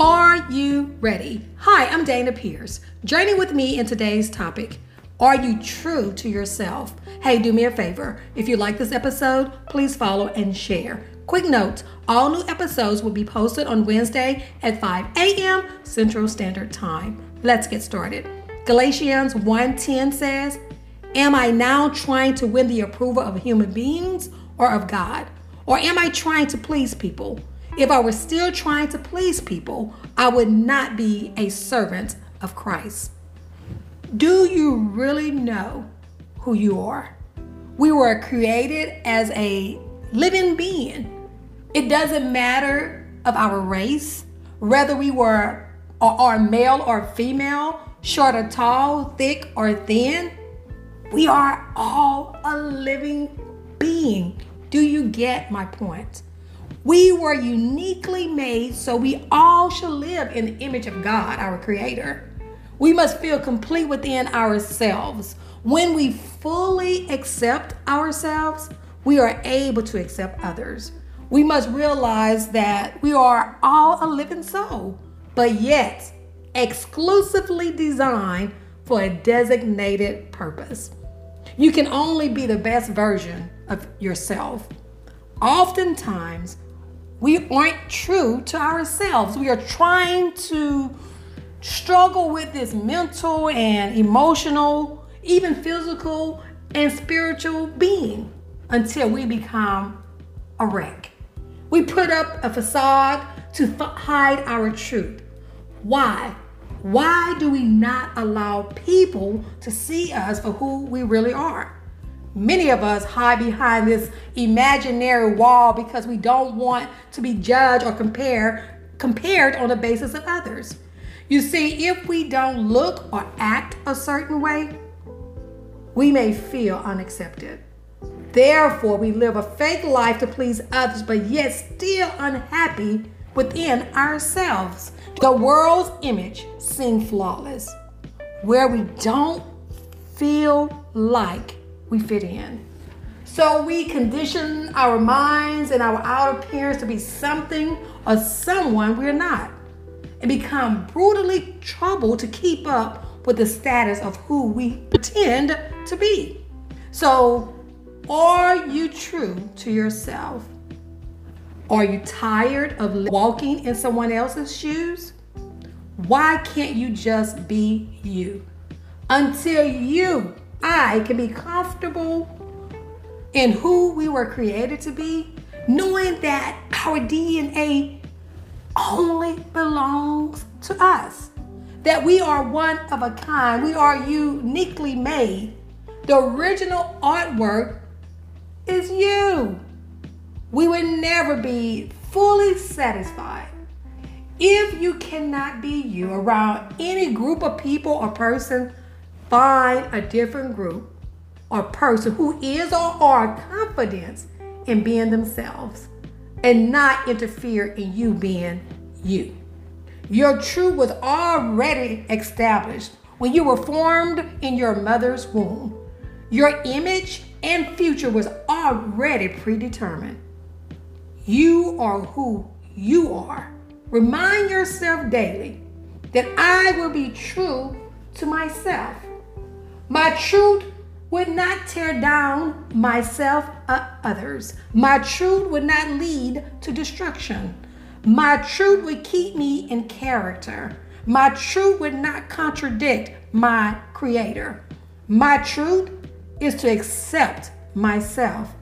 Are you ready? Hi, I'm Dana Pierce. Journey with me in today's topic. Are you true to yourself? Hey, do me a favor. If you like this episode, please follow and share. Quick note all new episodes will be posted on Wednesday at 5 a.m. Central Standard Time. Let's get started. Galatians 1:10 says, Am I now trying to win the approval of human beings or of God? Or am I trying to please people? If I were still trying to please people, I would not be a servant of Christ. Do you really know who you are? We were created as a living being. It doesn't matter of our race, whether we were or are male or female, short or tall, thick or thin. We are all a living being. Do you get my point? We were uniquely made, so we all should live in the image of God, our Creator. We must feel complete within ourselves. When we fully accept ourselves, we are able to accept others. We must realize that we are all a living soul, but yet exclusively designed for a designated purpose. You can only be the best version of yourself. Oftentimes, we aren't true to ourselves. We are trying to struggle with this mental and emotional, even physical and spiritual being until we become a wreck. We put up a facade to hide our truth. Why? Why do we not allow people to see us for who we really are? Many of us hide behind this imaginary wall because we don't want to be judged or compared compared on the basis of others. You see, if we don't look or act a certain way, we may feel unaccepted. Therefore, we live a fake life to please others, but yet still unhappy within ourselves. The world's image seems flawless, where we don't feel like we fit in. So we condition our minds and our outer appearance to be something or someone we're not and become brutally troubled to keep up with the status of who we pretend to be. So, are you true to yourself? Are you tired of walking in someone else's shoes? Why can't you just be you? Until you I can be comfortable in who we were created to be, knowing that our DNA only belongs to us, that we are one of a kind, we are uniquely made. The original artwork is you. We would never be fully satisfied if you cannot be you around any group of people or person Find a different group or person who is or are confident in being themselves and not interfere in you being you. Your truth was already established when you were formed in your mother's womb. Your image and future was already predetermined. You are who you are. Remind yourself daily that I will be true to myself. My truth would not tear down myself or others. My truth would not lead to destruction. My truth would keep me in character. My truth would not contradict my creator. My truth is to accept myself.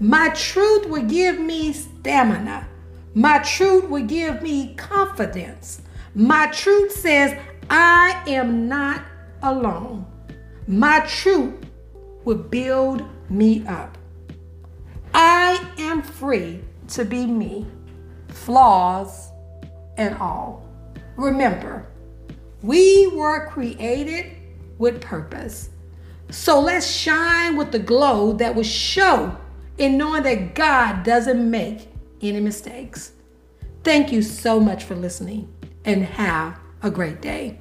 My truth would give me stamina. My truth would give me confidence. My truth says, I am not alone. My truth will build me up. I am free to be me, flaws and all. Remember, we were created with purpose. So let's shine with the glow that will show in knowing that God doesn't make any mistakes. Thank you so much for listening and have a great day.